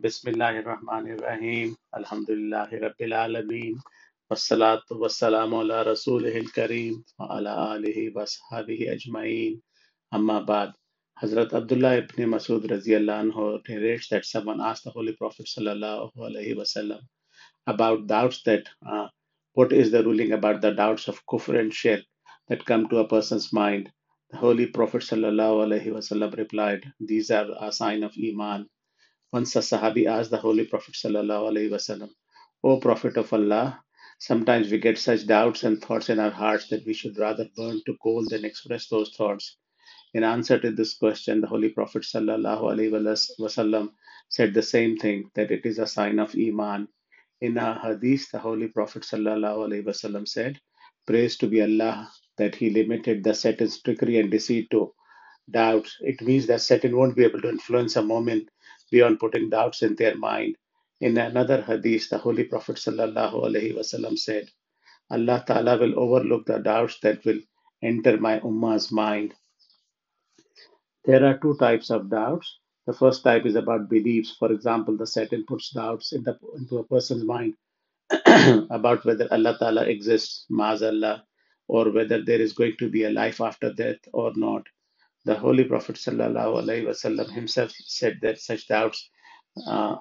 Bismillahir Rahmanir Rahim. Alhamdulillahi Rabbil Alameen. Wassalatu wassalamu ala Rasulihil Kareem wa ashabihi ajma'in. Amma ba'd. Hazrat Abdullah ibn Masud anhu narrates that someone asked the Holy Prophet sallallahu alaihi wasallam about doubts that uh, what is the ruling about the doubts of kufr and shirk that come to a person's mind. The Holy Prophet sallallahu alaihi wasallam replied, These are a sign of Iman once a Sahabi asked the Holy Prophet wasallam, O Prophet of Allah, sometimes we get such doubts and thoughts in our hearts that we should rather burn to coal than express those thoughts. In answer to this question, the Holy Prophet wasallam said the same thing that it is a sign of Iman. In a hadith, the Holy Prophet wasallam said, Praise to be Allah that He limited the Satan's trickery and deceit to doubt. It means that Satan won't be able to influence a mu'min beyond putting doubts in their mind. In another hadith, the Holy Prophet wasallam said, Allah Ta'ala will overlook the doubts that will enter my ummah's mind. There are two types of doubts. The first type is about beliefs. For example, the Satan puts doubts in the, into a person's mind about whether Allah Ta'ala exists, Ma'azallah, or whether there is going to be a life after death or not the Holy Prophet ﷺ himself said that such doubts uh,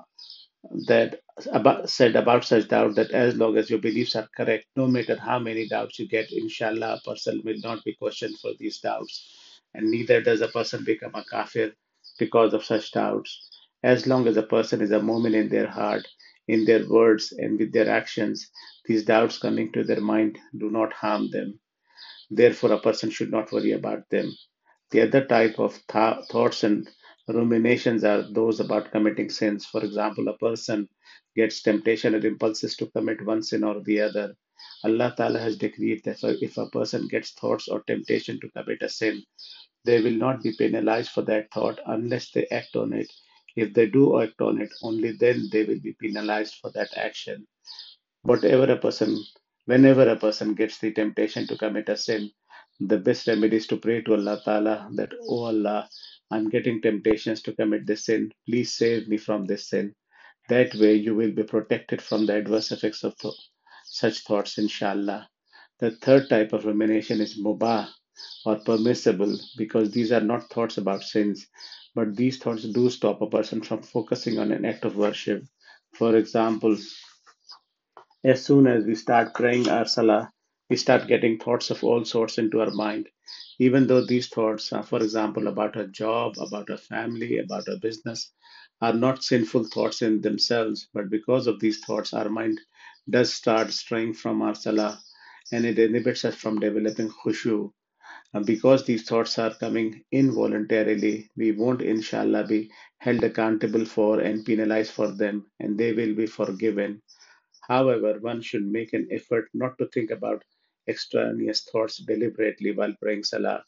that about said about such doubt that as long as your beliefs are correct, no matter how many doubts you get, inshallah, a person will not be questioned for these doubts, and neither does a person become a kafir because of such doubts. As long as a person is a mu'min in their heart, in their words, and with their actions, these doubts coming to their mind do not harm them. Therefore, a person should not worry about them. The other type of th- thoughts and ruminations are those about committing sins. For example, a person gets temptation or impulses to commit one sin or the other. Allah Ta'ala has decreed that if a person gets thoughts or temptation to commit a sin, they will not be penalized for that thought unless they act on it. If they do act on it, only then they will be penalized for that action. Whatever a person, whenever a person gets the temptation to commit a sin, the best remedy is to pray to Allah Ta'ala that, Oh Allah, I'm getting temptations to commit this sin. Please save me from this sin. That way you will be protected from the adverse effects of th- such thoughts, inshallah. The third type of rumination is mubah or permissible because these are not thoughts about sins, but these thoughts do stop a person from focusing on an act of worship. For example, as soon as we start praying our salah, we start getting thoughts of all sorts into our mind. Even though these thoughts, are, for example, about a job, about a family, about a business, are not sinful thoughts in themselves, but because of these thoughts, our mind does start straying from our salah and it inhibits us from developing khushu. And because these thoughts are coming involuntarily, we won't, inshallah, be held accountable for and penalized for them, and they will be forgiven However, one should make an effort not to think about extraneous thoughts deliberately while praying Salah.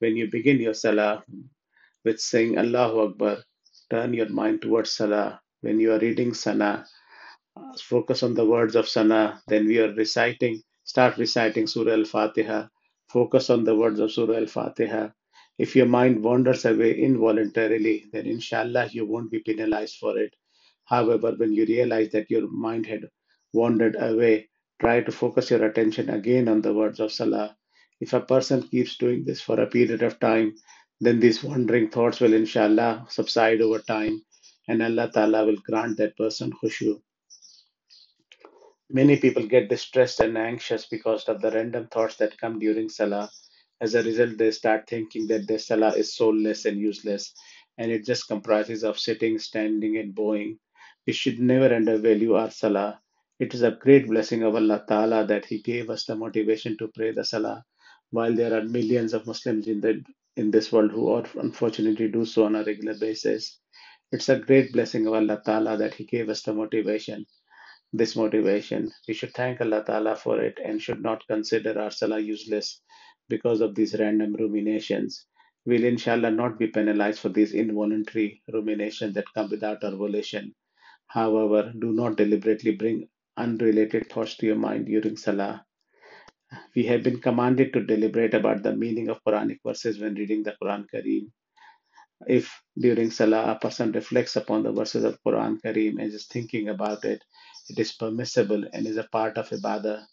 When you begin your Salah with saying Allahu Akbar, turn your mind towards Salah. When you are reading Sana, uh, focus on the words of Sana. Then we are reciting, start reciting Surah Al Fatiha. Focus on the words of Surah Al Fatiha. If your mind wanders away involuntarily, then inshallah you won't be penalized for it. However, when you realize that your mind had wandered away, try to focus your attention again on the words of Salah. If a person keeps doing this for a period of time, then these wandering thoughts will inshallah subside over time and Allah Ta'ala will grant that person khushu. Many people get distressed and anxious because of the random thoughts that come during Salah. As a result, they start thinking that their Salah is soulless and useless, and it just comprises of sitting, standing, and bowing. We should never undervalue our Salah. It is a great blessing of Allah Ta'ala that He gave us the motivation to pray the Salah, while there are millions of Muslims in the in this world who unfortunately do so on a regular basis. It's a great blessing of Allah Ta'ala that He gave us the motivation this motivation. We should thank Allah Ta'ala for it and should not consider our salah useless because of these random ruminations. We'll inshallah not be penalized for these involuntary ruminations that come without our volition. However, do not deliberately bring unrelated thoughts to your mind during salah. We have been commanded to deliberate about the meaning of Quranic verses when reading the Quran Kareem. If during Salah a person reflects upon the verses of Quran Kareem and is thinking about it, it is permissible and is a part of ibadah.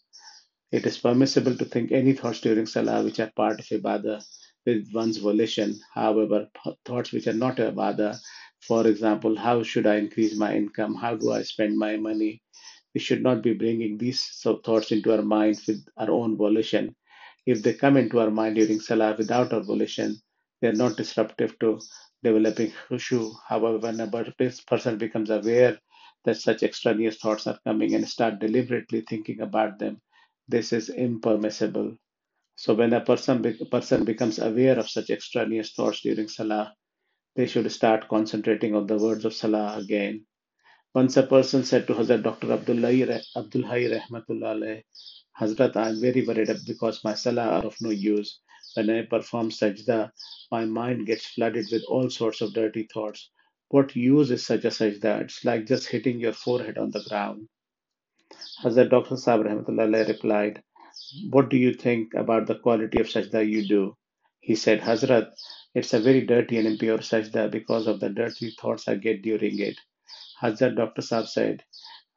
It is permissible to think any thoughts during Salah which are part of ibadah with one's volition. However, thoughts which are not ibadah, for example, how should I increase my income? How do I spend my money? We should not be bringing these thoughts into our mind with our own volition. If they come into our mind during Salah without our volition, they are not disruptive to developing khushu. However, when a person becomes aware that such extraneous thoughts are coming and start deliberately thinking about them, this is impermissible. So when a person be- person becomes aware of such extraneous thoughts during Salah, they should start concentrating on the words of Salah again once a person said to Hazrat Dr. Abdul Hai Rahmatullah Hazrat, I am very worried because my salah are of no use. When I perform sajda, my mind gets flooded with all sorts of dirty thoughts. What use is such a sajda? It's like just hitting your forehead on the ground. Hazrat Dr. Sahib Rahmatullah replied, What do you think about the quality of sajda you do? He said, Hazrat, it's a very dirty and impure sajda because of the dirty thoughts I get during it. Hazrat Dr. Saab said,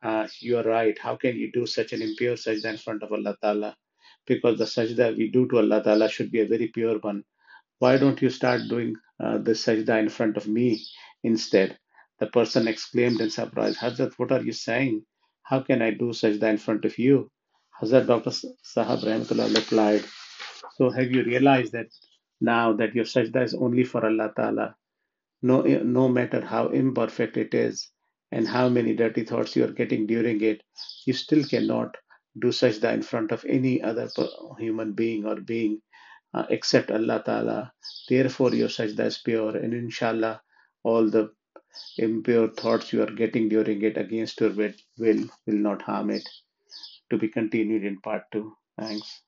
uh, You are right. How can you do such an impure sajda in front of Allah Ta'ala? Because the sajda we do to Allah Ta'ala should be a very pure one. Why don't you start doing uh, sajda in front of me instead? The person exclaimed in surprise, Hazrat, what are you saying? How can I do sajda in front of you? Hazrat Dr. Sahab Rahmatullah replied, So have you realized that now that your sajda is only for Allah Ta'ala? No, no matter how imperfect it is and how many dirty thoughts you are getting during it, you still cannot do sajda in front of any other human being or being uh, except Allah Ta'ala. Therefore, your sajda is pure, and inshallah, all the impure thoughts you are getting during it against your will will, will not harm it. To be continued in part two. Thanks.